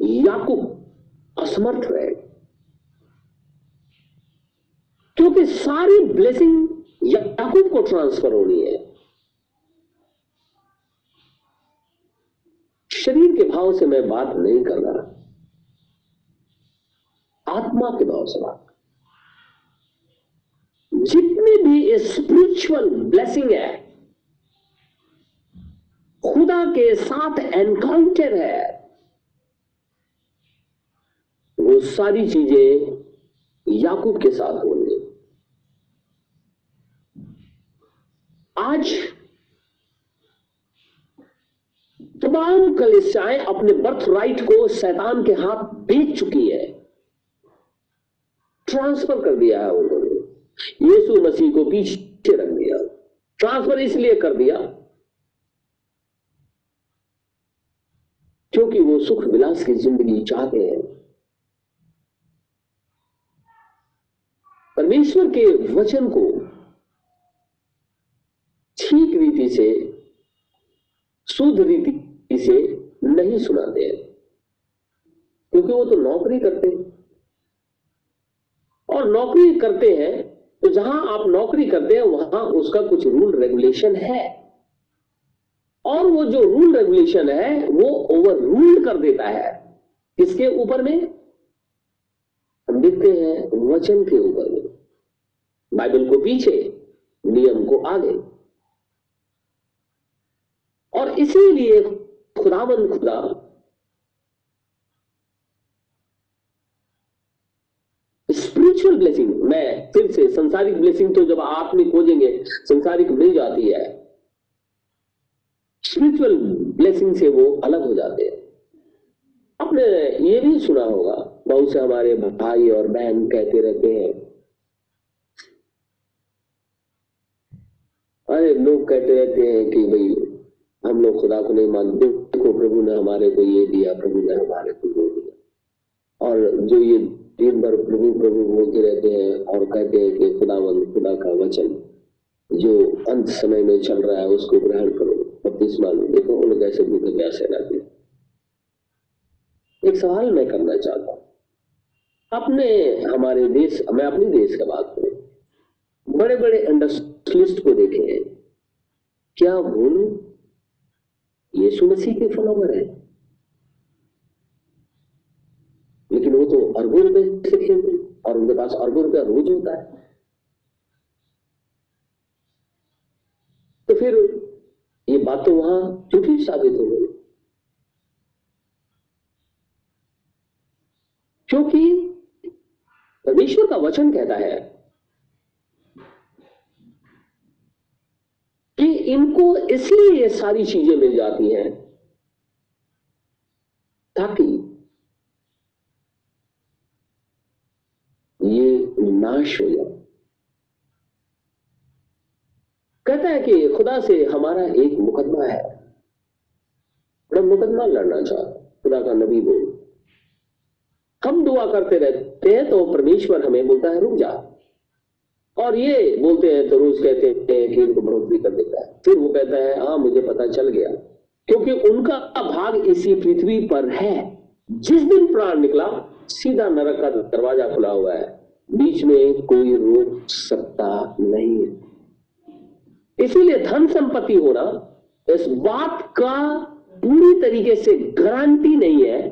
याकूब असमर्थ रहेगा क्योंकि सारी ब्लेसिंग याकूब को ट्रांसफ़र होनी है। शरीर के भाव से मैं बात नहीं कर रहा। आत्मा के भाव से बात जितनी भी स्पिरिचुअल ब्लेसिंग है, खुदा के साथ एनकाउंटर है, वो सारी चीज़ें याकूब के साथ होंगी आज तमाम कलिसियाएँ अपने बर्थ राइट को शैतान के हाथ बेच चुकी है। ट्रांसफ़र कर दिया है उन्होंने। यीशु मसीह को पीछे रख दिया ट्रांसफ़र इसलिए कर दिया क्योंकि वो सुख विलास की ज़िंदगी चाहते हैं। परमेश्वर के वचन को ठीक रीति से, शुद्ध रीति से नहीं सुनाते हैं, क्योंकि वो तो नौकरी करते हैं। और नौकरी करते हैं तो जहाँ आप नौकरी करते हैं, वहाँ उसका कुछ रूल रेगुलेशन है। और वो जो रूल रेगुलेशन है, वो ओवर रूल कर देता है। किसके ऊपर में? हम देखते हैं वचन के ऊपर में। बाइबल को पीछे, नियम को आगे। और इसीलिए खुदाबंद खुदा स्पिरिचुअल ब्लेसिंग मैं फिर से संसारिक ब्लेसिंग तो जब आप में खोजेंगे, संसारिक मिल जाती है। स्पिरिचुअल ब्लेसिंग से वो अलग हो जाते हैं। आपने ये भी सुना होगा, बहुत से हमारे भाई और बहन कहते रहते हैं। अरे लोग कहते रहते हैं कि भाई, हम लोग खुदा को नहीं मानते। प्रभु ने हमारे को ये दिया, प्रभु ने हमारे को वो दिया। और जो ये दिन भर प्रभु प्रभु बोलते रहते हैं और कहते हैं कि खुदावन, खुदा का वचन जो अंत समय में चल रहा है, उसको ग्रहण करो बत्तीसवा में देखो, उन कैसे भूखे प्यासे रहते एक सवाल मैं करना चाहता हूँ। अपने, हमारे देश, मैं अपने देश का बात करूँ। बड़े बड़े इंडस्ट्रियलिस्ट को देखे हैं। क्या बोलू यीशु मसीह के फॉलोवर है? लेकिन वो तो अरबों रुपए से खेलते और उनके पास अरबों रुपया रोज होता है। तो फिर ये बात तो वहाँ झूठी साबित हो गई। क्योंकि परमेश्वर का वचन कहता है कि इनको इसलिए ये सारी चीज़ें मिल जाती हैं ताकि ये नाश हो जाए कहता है कि खुदा से हमारा एक मुकदमा है। बड़ा मुकदमा लड़ना चाह, खुदा का नबी बोल। हम दुआ करते रहते हैं तो परमेश्वर हमें बोलता है, रुक जा। और ये बोलते हैं तो रोज कहते हैं कि इनको बढ़ोतरी कर देता है। फिर वो कहता है हाँ मुझे पता चल गया। क्योंकि उनका भाग इसी पृथ्वी पर है। जिस दिन प्राण निकला, सीधा नरक का दरवाज़ा खुला हुआ है। बीच में कोई रोक सकता नहीं इसीलिए धन संपत्ति होना इस बात का पूरी तरीके से गारंटी नहीं है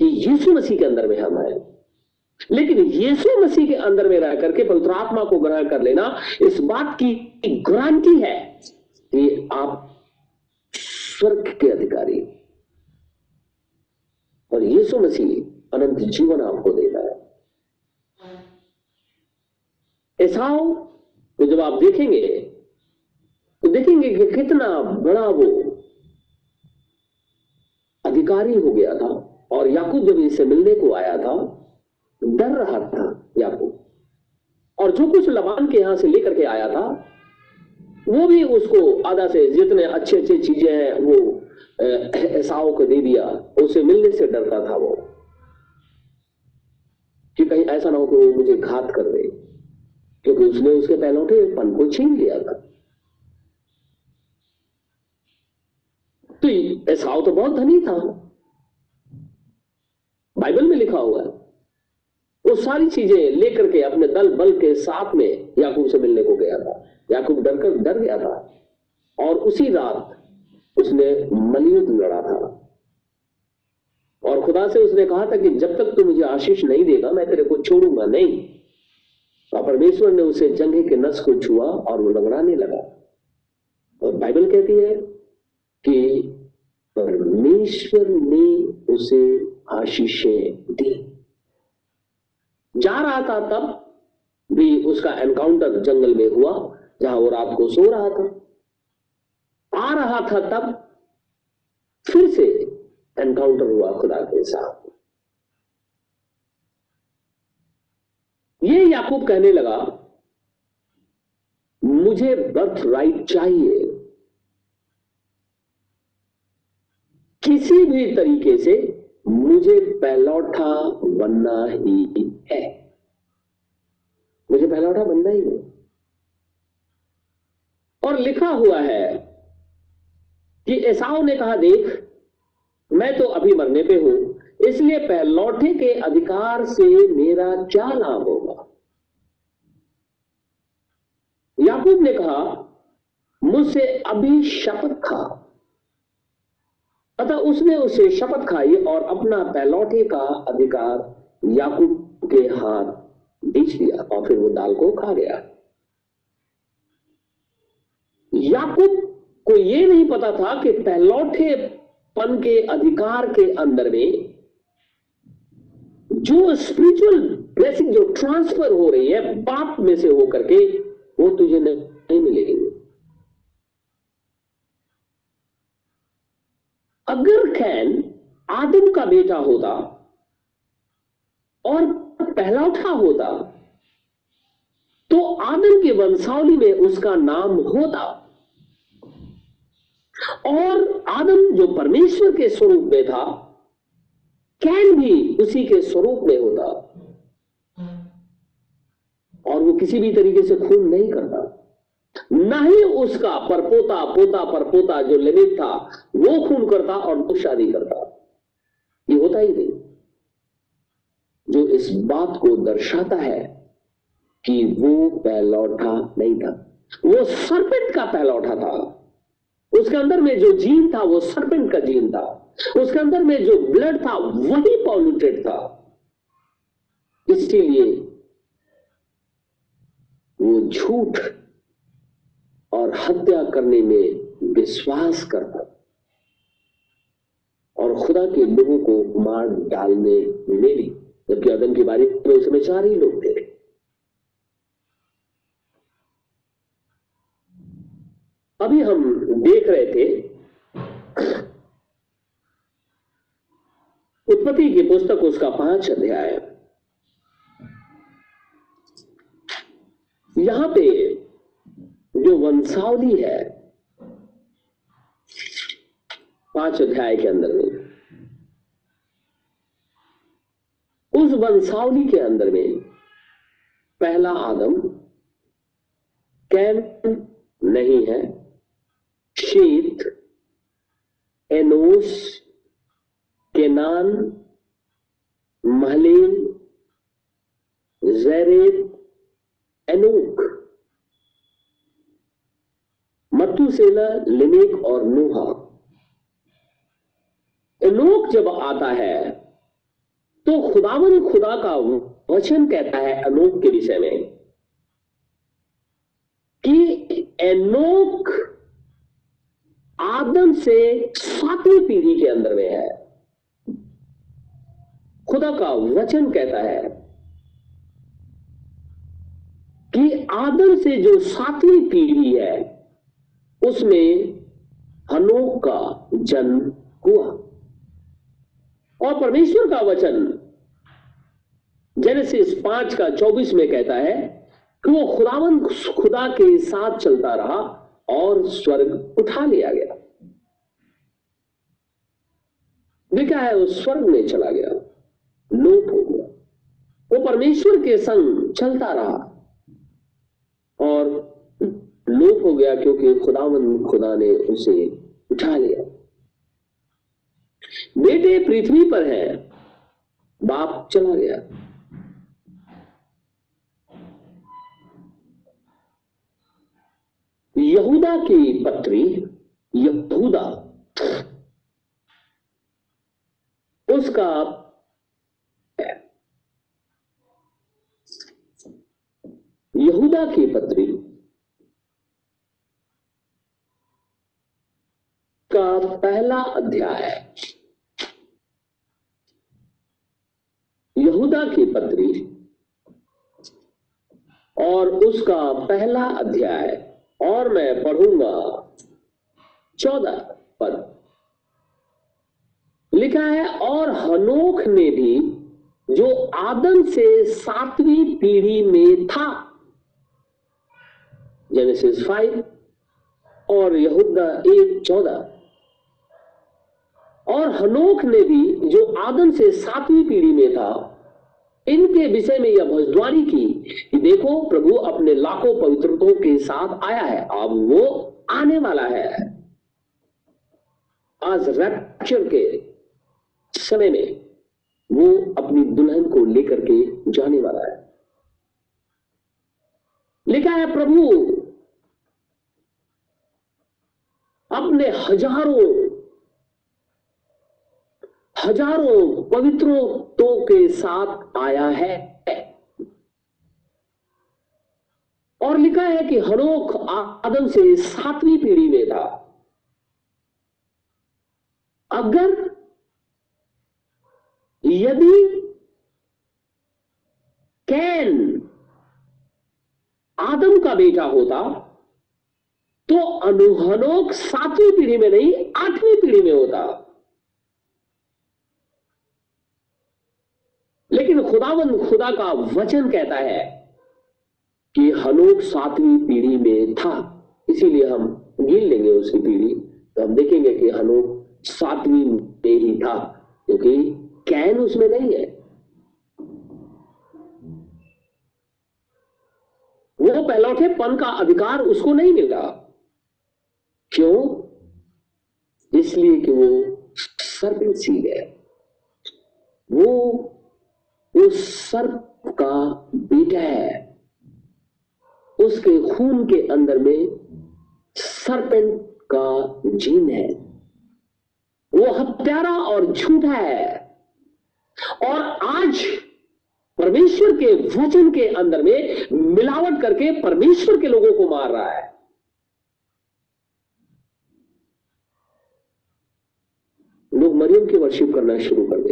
कि यीशु मसीह के अंदर में हम है। लेकिन यीशु मसीह के अंदर में रह करके पवित्र आत्मा को ग्रहण कर लेना, इस बात की गारंटी है कि आप स्वर्ग के अधिकारी और यीशु मसीह अनंत जीवन आपको देता है। एसाव तो जब आप देखेंगे तो देखेंगे कि कितना बड़ा वो अधिकारी हो गया था और याकूब जब इससे मिलने को आया था, डर रहा था याकूब। और जो कुछ लबान के यहाँ से लेकर के आया था, वो भी उसको आधा से जितने अच्छे अच्छे चीज़ें हैं, वो ऐसाओं को दे दिया। उसे मिलने से डरता था वो कि कहीं ऐसा ना हो कि वो मुझे घात कर दे। क्योंकि उसने उसके पहलौठे पन को छीन लिया। था तो ऐसाओ तो बहुत धनी था। बाइबल में लिखा हुआ है, वो सारी चीज़ें लेकर के अपने दल बल के साथ में याकूब से मिलने को गया था। याकूब डर कर, डर गया था। और उसी रात उसने मलयुद्ध लड़ा था। और खुदा से उसने कहा था कि जब तक तू मुझे आशीष नहीं देगा, मैं तेरे को छोड़ूँगा नहीं। और परमेश्वर ने उसे जंगे के नस को छुआ और वो लंगड़ाने लगा। और बाइबल कहती है कि परमेश्वर ने उसे आशीषें दी। जा रहा था तब भी उसका एनकाउंटर जंगल में हुआ, जहाँ वो रात को सो रहा था। आ रहा था तब फिर से एनकाउंटर हुआ खुदा के साथ। ये याकूब कहने लगा, मुझे बर्थ राइट चाहिए। किसी भी तरीके से मुझे पहलौठा बनना ही है। मुझे पहलौठा बनना ही है। और लिखा हुआ है कि एसाव ने कहा, देख, मैं तो अभी मरने पे हूँ इसलिए पहलौठे के अधिकार से मेरा क्या लाभ होगा? याकूब ने कहा, मुझसे अभी शपथ खा। अतः उसने उसे शपथ खाई और अपना पहलौठे का अधिकार याकूब के हाथ बेच दिया और फिर वो दाल को खा गया। याकूब को यह नहीं पता था कि पहलौठे पन के अधिकार के अंदर में जो स्पिरिचुअल ब्लेसिंग जो ट्रांसफ़र हो रही है बाप में से होकर के वो तुझे नहीं मिलेगी। अगर खैन आदम का बेटा होता और पहला उठा होता तो आदम के वंशावली में उसका नाम होता। और आदम जो परमेश्वर के स्वरूप में था कैन भी उसी के स्वरूप में होता। और वो किसी भी तरीके से खून नहीं करता। ना ही उसका परपोता, पोता, परपोता जो लिमिट था, वो खून करता और वो शादी करता। ये होता ही नहीं। जो इस बात को दर्शाता है कि वो पहलौठा नहीं था। वो सरपेंट का पहलौठा था। उसके अंदर में जो जीन था, वो सरपेंट का जीन था। उसके अंदर में जो ब्लड था, वही पॉल्यूटेड था। इसीलिए वो झूठ और हत्या करने में विश्वास करता और खुदा के लोगों को मार डालने में भी, जबकि अदम की बारी में उसमें चार ही लोग थे। अभी हम देख रहे थे। उत्पत्ति की पुस्तक उसका पाँच अध्याय। यहाँ पे जो वंशावली है, पाँच अध्याय के अंदर में, उस वंशावली के अंदर में पहला आदम कैन नहीं है शीत एनोस केनान महलीन जैरेद एनूक। मतुसेला लिमेक और नूहा। एनोक जब आता है तो खुदावन खुदा का वचन कहता है अनोक के विषय में कि एनोक आदम से सातवीं पीढ़ी के अंदर में है। खुदा का वचन कहता है कि आदम से जो सातवीं पीढ़ी है, उसमें हनोक का जन्म हुआ। और परमेश्वर का वचन जेनेसिस पाँच का चौबीस में कहता है कि वो खुदावन खुदा के साथ चलता रहा और स्वर्ग उठा लिया गया। लिखा है वो स्वर्ग में चला गया। लोप हो गया। वो परमेश्वर के संग चलता रहा। और लोप हो गया क्योंकि खुदावन खुदा ने उसे उठा लिया। बेटे पृथ्वी पर है, बाप चला गया। यहूदा की पत्री यहूदा। उसका यहूदा की पत्री का पहला अध्याय। यहूदा की पत्री और उसका पहला अध्याय। और मैं पढ़ूँगा चौदह पद। लिखा है, और हनोख ने भी जो आदम से सातवीं पीढ़ी में था जेनेसिस फाइव और यहूदा एक चौदह। और हनोख ने भी जो आदम से सातवीं पीढ़ी में था इनके विषय में यह भविष्यवाणी की कि देखो, प्रभु अपने लाखों पवित्रतों के साथ आया है। अब वो आने वाला है। आज रैप्चर के समय में वो अपनी दुल्हन को लेकर के जाने वाला है। लिखा है, प्रभु, अपने हज़ारों हज़ारों पवित्रों तो के साथ आया है। और लिखा है कि हनोक आदम से सातवीं पीढ़ी में था। अगर यदि कैन आदम का बेटा होता तो अनुहनोक सातवीं पीढ़ी में नहीं, आठवीं पीढ़ी में होता। लेकिन खुदावन खुदा का वचन कहता है कि हनोक सातवीं पीढ़ी में था। इसीलिए हम गिन लेंगे उसकी पीढ़ी। तो हम देखेंगे कि हनोक सातवीं में ही था, क्योंकि कैन उसमें नहीं है। वो पहलौठे पन का अधिकार उसको नहीं मिला। क्यों? इसलिए कि वो सर्पिल सील है वो उस सर्प का बेटा है। उसके खून के अंदर में सरपेंट का जीन है। वो हत्यारा और झूठा है। और आज परमेश्वर के वचन के अंदर में मिलावट करके परमेश्वर के लोगों को मार रहा है। लोग मरियम की वर्शिप करना शुरू कर दे।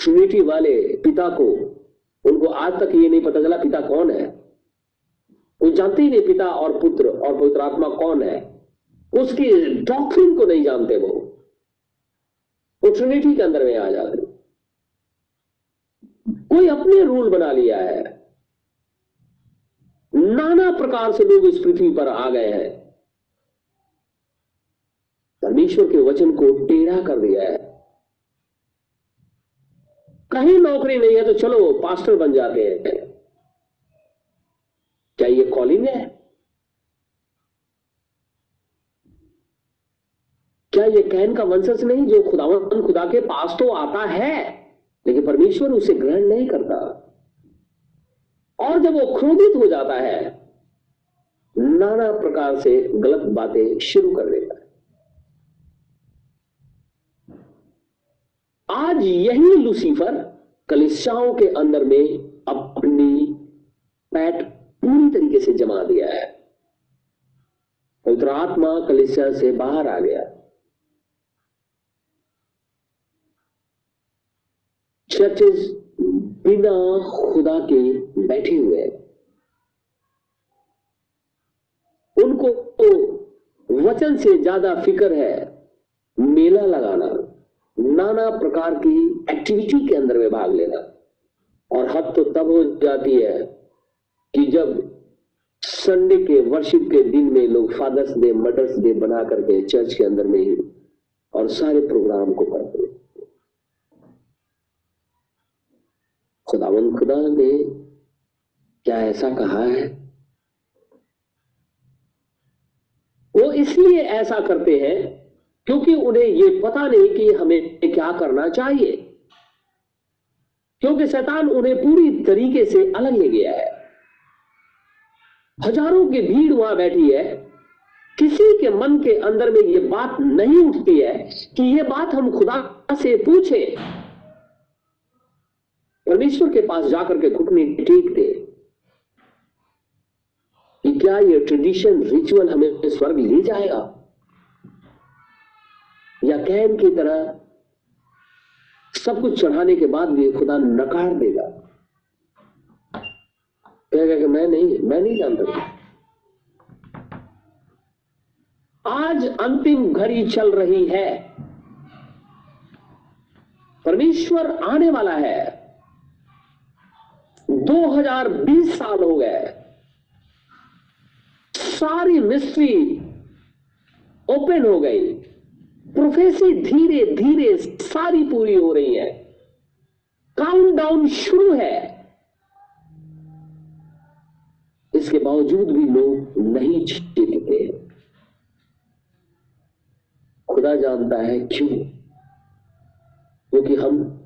ट्रिनिटी वाले पिता को, उनको आज तक ये नहीं पता चला पिता कौन है। वो जानते ही नहीं पिता और पुत्र और पवित्र आत्मा कौन है। उसकी डॉक्ट्रिन को नहीं जानते वो। वो ट्रिनिटी के अंदर में आ जाते कोई अपने रूल बना लिया है। नाना प्रकार से लोग इस पृथ्वी पर आ गए हैं। परमेश्वर के वचन को टेढ़ा कर दिया है। कहीं नौकरी नहीं है तो चलो पास्टर बन जाते हैं। क्या ये कॉलिंग है? क्या ये कहन का वंशज नहीं जो खुदावन खुदा के पास तो आता है, लेकिन परमेश्वर उसे ग्रहण नहीं करता? और जब वो क्रोधित हो जाता है, नाना प्रकार से गलत बातें शुरू कर देता आज यही लूसीफर कलिसियाओं के अंदर में अपनी पैट पूरी तरीके से जमा दिया है। पवित्र आत्मा कलिसिया से बाहर आ गया। चर्चेज बिना खुदा के बैठे हुए उनको तो वचन से ज़्यादा फ़िक्र है मेला लगाना। नाना प्रकार की एक्टिविटी के अंदर में भाग लेना। और हद तो तब हो जाती है कि जब संडे के वर्शिप के दिन में लोग फादर्स डे मदर्स डे बना करके चर्च के अंदर में ही और सारे प्रोग्राम को करते खुदावन खुदा ने क्या ऐसा कहा है? वो इसलिए ऐसा करते हैं क्योंकि उन्हें यह पता नहीं कि हमें क्या करना चाहिए। क्योंकि शैतान उन्हें पूरी तरीके से अलग ले गया है। हज़ारों की भीड़ वहाँ बैठी है। किसी के मन के अंदर में यह बात नहीं उठती है कि यह बात हम खुदा से पूछे। परमेश्वर के पास जाकर के घुटने टेकते कि क्या यह ट्रेडिशन रिचुअल हमें स्वर्ग ले जाएगा? या कैन की तरह सब कुछ चढ़ाने के बाद भी खुदा नकार देगा। कहेगा कि मैं नहीं मैं नहीं जानता। आज अंतिम घड़ी चल रही है। परमेश्वर आने वाला है। 2020 साल हो गए। सारी मिस्ट्री ओपन हो गई। प्रोफेसी धीरे धीरे सारी पूरी हो रही है। काउंटडाउन शुरू है। इसके बावजूद भी लोग नहीं जीतते खुदा जानता है क्यों? क्योंकि हम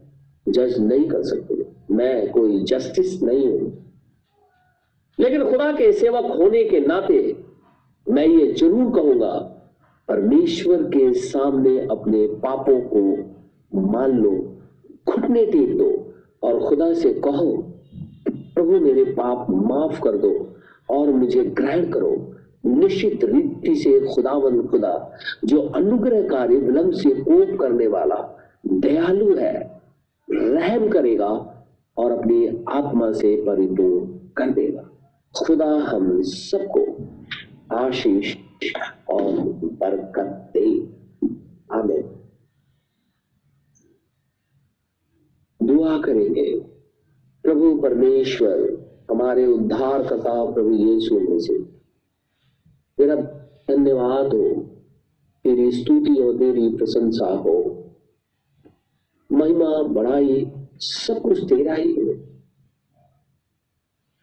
जज नहीं कर सकते। मैं कोई जस्टिस नहीं हूँ। लेकिन खुदा के सेवक होने के नाते मैं ये ज़रूर कहूँगा परमेश्वर के सामने अपने पापों को मान लो, घुटने टेक दो और खुदा से कहो, प्रभु, मेरे पाप माफ़ कर दो और मुझे ग्रहण करो। निश्चित रीति से खुदावन खुदा, जो अनुग्रहकारी विलंब से कोप करने वाला, दयालु है, रहम करेगा और अपनी आत्मा से परिपूर्ण कर देगा। खुदा हम सबको आशीष और बरकत। दे दुआ करेंगे, प्रभु परमेश्वर, हमारे उद्धार कथा प्रभु यीशु में से। तेरा धन्यवाद हो, तेरी स्तुति हो, तेरी प्रशंसा हो। महिमा बढ़ाई, सब कुछ तेरा ही है।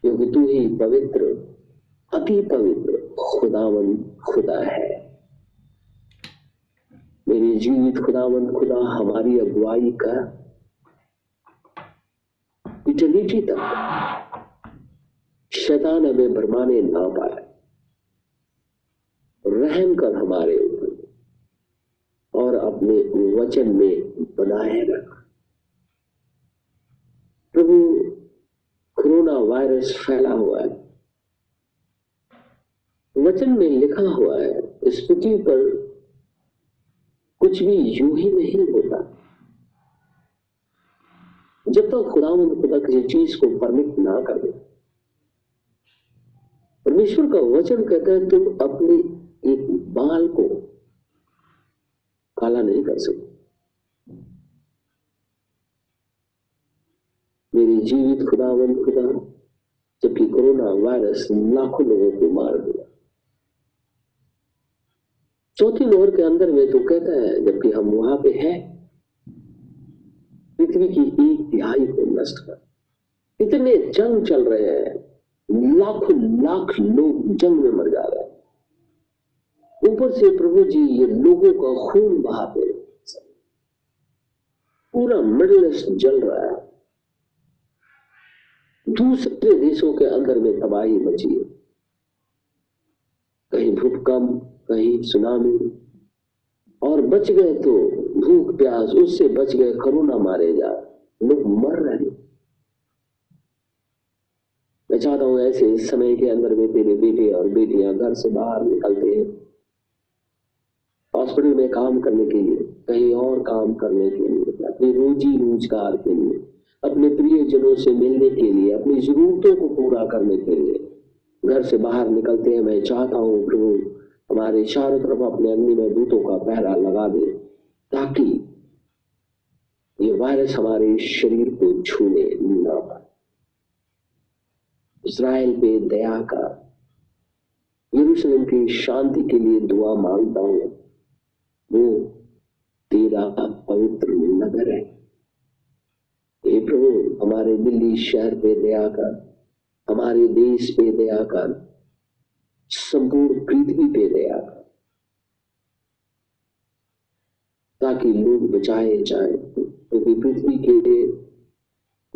क्योंकि तू ही पवित्र, अति पवित्र। खुदावन खुदा है। मेरी जीवित खुदावन खुदा, हमारी अगुवाई का इटर्निटी तक। शैतान हमें भरमाने ना पाए। रहम कर हमारे ऊपर। और अपने वचन में बनाए रख। प्रभु, कोरोना वायरस फैला हुआ है। वचन में लिखा हुआ है इस पृथ्वी पर कुछ भी यूँ ही नहीं होता। जब तक तो खुदा खुदा किसी चीज़ को परमिट ना कर दे। परमेश्वर का वचन कहता है, तुम अपने एक बाल को काला नहीं कर सकते मेरी जीवित खुदावंत खुदा, जबकि कोरोना वायरस लाखों लोगों को मार दिया। चौथी लोहर के अंदर में तो कहता है, जबकि हम वहाँ पे हैं, पृथ्वी की एक तिहाई को नष्ट कर। इतने जंग चल रहे हैं, लाखों लाख लोग जंग में मर जा रहे हैं। ऊपर से प्रभु जी ये लोगों का खून बहाते पूरा मिडल ईस्ट जल रहा है। दूसरे देशों के अंदर में तबाही मची है। कहीं भूकंप कहीं सुनामी। और बच गए तो भूख, प्यास, उससे बच गए कोरोना मारे जा। लोग मर रहे मैं चाहता हूँ ऐसे समय के अंदर में तेरे बेटे और बेटियाँ घर से बाहर निकलते हैं। हॉस्पिटल में काम करने के लिए, कहीं और काम करने के लिए, अपनी रोजी रोज़गार के लिए, अपने प्रियजनों से मिलने के लिए, अपनी जरूरतों को पूरा करने के लिए। घर से बाहर निकलते हैं, मैं चाहता हूँ प्रभु हमारे चारों तरफ़ अपने अग्नि में दूतों का पहरा लगा दे, ताकि ये वायरस हमारे शरीर को छूने ना पाए। इसराइल पे दया का, यरूशलेम की शांति के लिए दुआ माँगता हूँ। वो तेरा पवित्र नगर है। हे प्रभु, हमारे दिल्ली शहर पे दया कर, हमारे देश पे दया कर संपूर्ण पृथ्वी पे दया। कर ताकि लोग बचाए जाए, क्योंकि पृथ्वी के लिए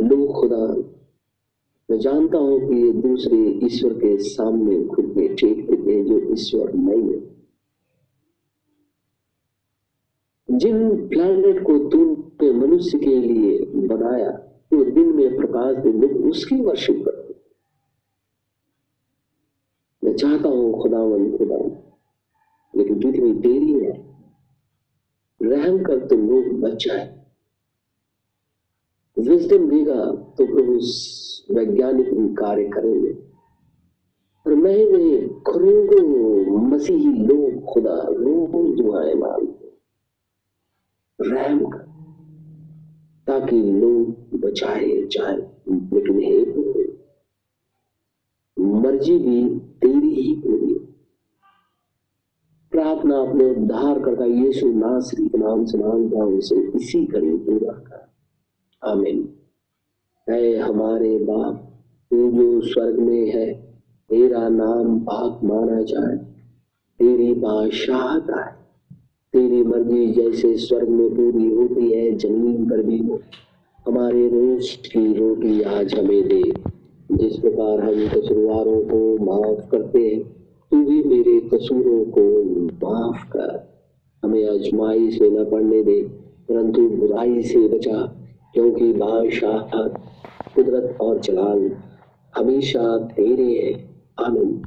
लोग खुदा। मैं जानता हूँ कि ये दूसरे ईश्वर के सामने खुद में टेक देते हैं जो ईश्वर नहीं है। जिन प्लैनेट को तूने मनुष्य के लिए बनाया तो दिन में प्रकाश दे उसकी वर्शिप करते चाहता हूँ खुदा खुदावन खुदा। लेकिन पृथ्वी तेरी है, रहम कर तो लोग बच जाए। विजडम देगा तो प्रभु वैज्ञानिक भी कार्य करेंगे। और मैं नहीं करोड़ों मसीही लोग खुदा रोज दुआएँ मांगते रहम कर, ताकि लोग बचाए जाए। लेकिन हे मर्ज़ी भी ही पूरी प्रार्थना अपने उद्धार करता यीशु नासरी के नाम से माँगता हूँ उसे इसी कड़ी पूरा कर। आमीन। है हमारे बाप, तू जो स्वर्ग में है, तेरा नाम पाक माना जाए। तेरी बादशाहत आए। तेरी मर्ज़ी जैसे स्वर्ग में पूरी होती है, ज़मीन पर भी हो। हमारे रोज की रोटी आज हमें दे। जिस प्रकार हम कसूरवारों को माफ़ करते हैं, तू भी मेरे कसूरों को माफ़ कर। हमें आजमाई से न पड़ने दे, परंतु बुराई से बचा, क्योंकि बादशाह कुदरत और जलाल हमेशा तेरे हैं। आनंद